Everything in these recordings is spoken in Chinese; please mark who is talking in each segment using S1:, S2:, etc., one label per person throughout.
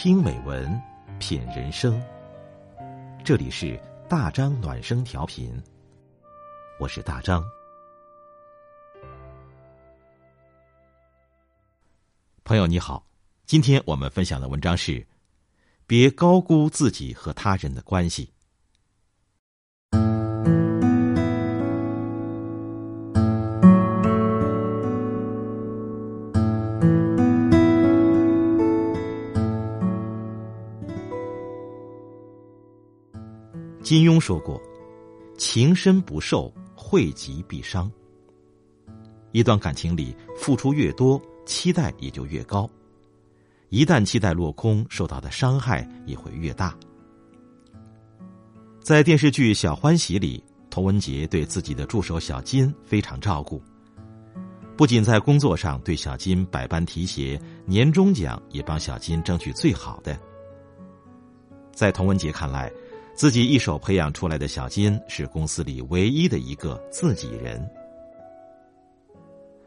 S1: 听美文，品人生。这里是大张暖声调频，我是大张。朋友你好，今天我们分享的文章是：别高估自己和他人的关系。金庸说过：“情深不寿，惠及必伤。”一段感情里，付出越多，期待也就越高；一旦期待落空，受到的伤害也会越大。在电视剧《小欢喜》里，童文杰对自己的助手小金非常照顾，不仅在工作上对小金百般提携，年终奖也帮小金争取最好的。在童文杰看来，自己一手培养出来的小金是公司里唯一的一个自己人，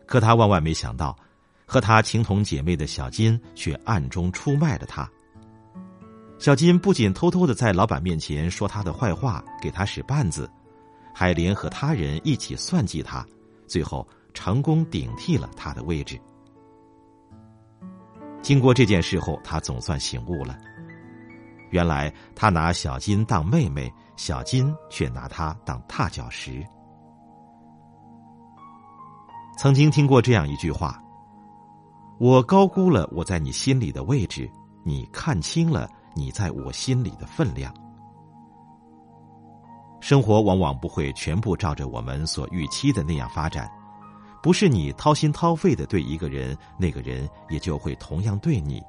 S1: 可他万万没想到，和他情同姐妹的小金却暗中出卖了他。小金不仅偷偷的在老板面前说他的坏话，给他使绊子，还联合他人一起算计他，最后成功顶替了他的位置。经过这件事后，他总算醒悟了。原来他拿小金当妹妹，小金却拿他当踏脚石。曾经听过这样一句话：“我高估了我在你心里的位置，你看清了你在我心里的分量。”生活往往不会全部照着我们所预期的那样发展，不是你掏心掏肺的对一个人，那个人也就会同样对你。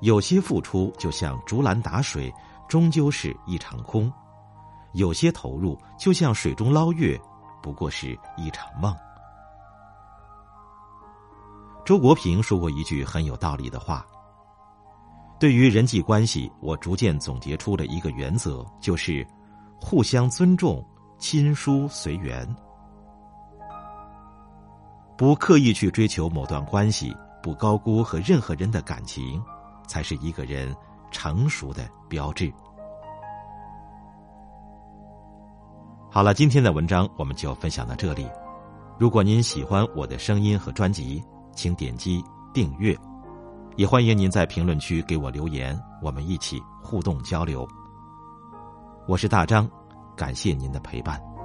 S1: 有些付出就像竹篮打水，终究是一场空；有些投入就像水中捞月，不过是一场梦。周国平说过一句很有道理的话：“对于人际关系，我逐渐总结出了一个原则，就是互相尊重，亲疏随缘，不刻意去追求某段关系，不高估和任何人的感情。”才是一个人成熟的标志。好了，今天的文章我们就分享到这里。如果您喜欢我的声音和专辑，请点击订阅，也欢迎您在评论区给我留言，我们一起互动交流。我是大张，感谢您的陪伴。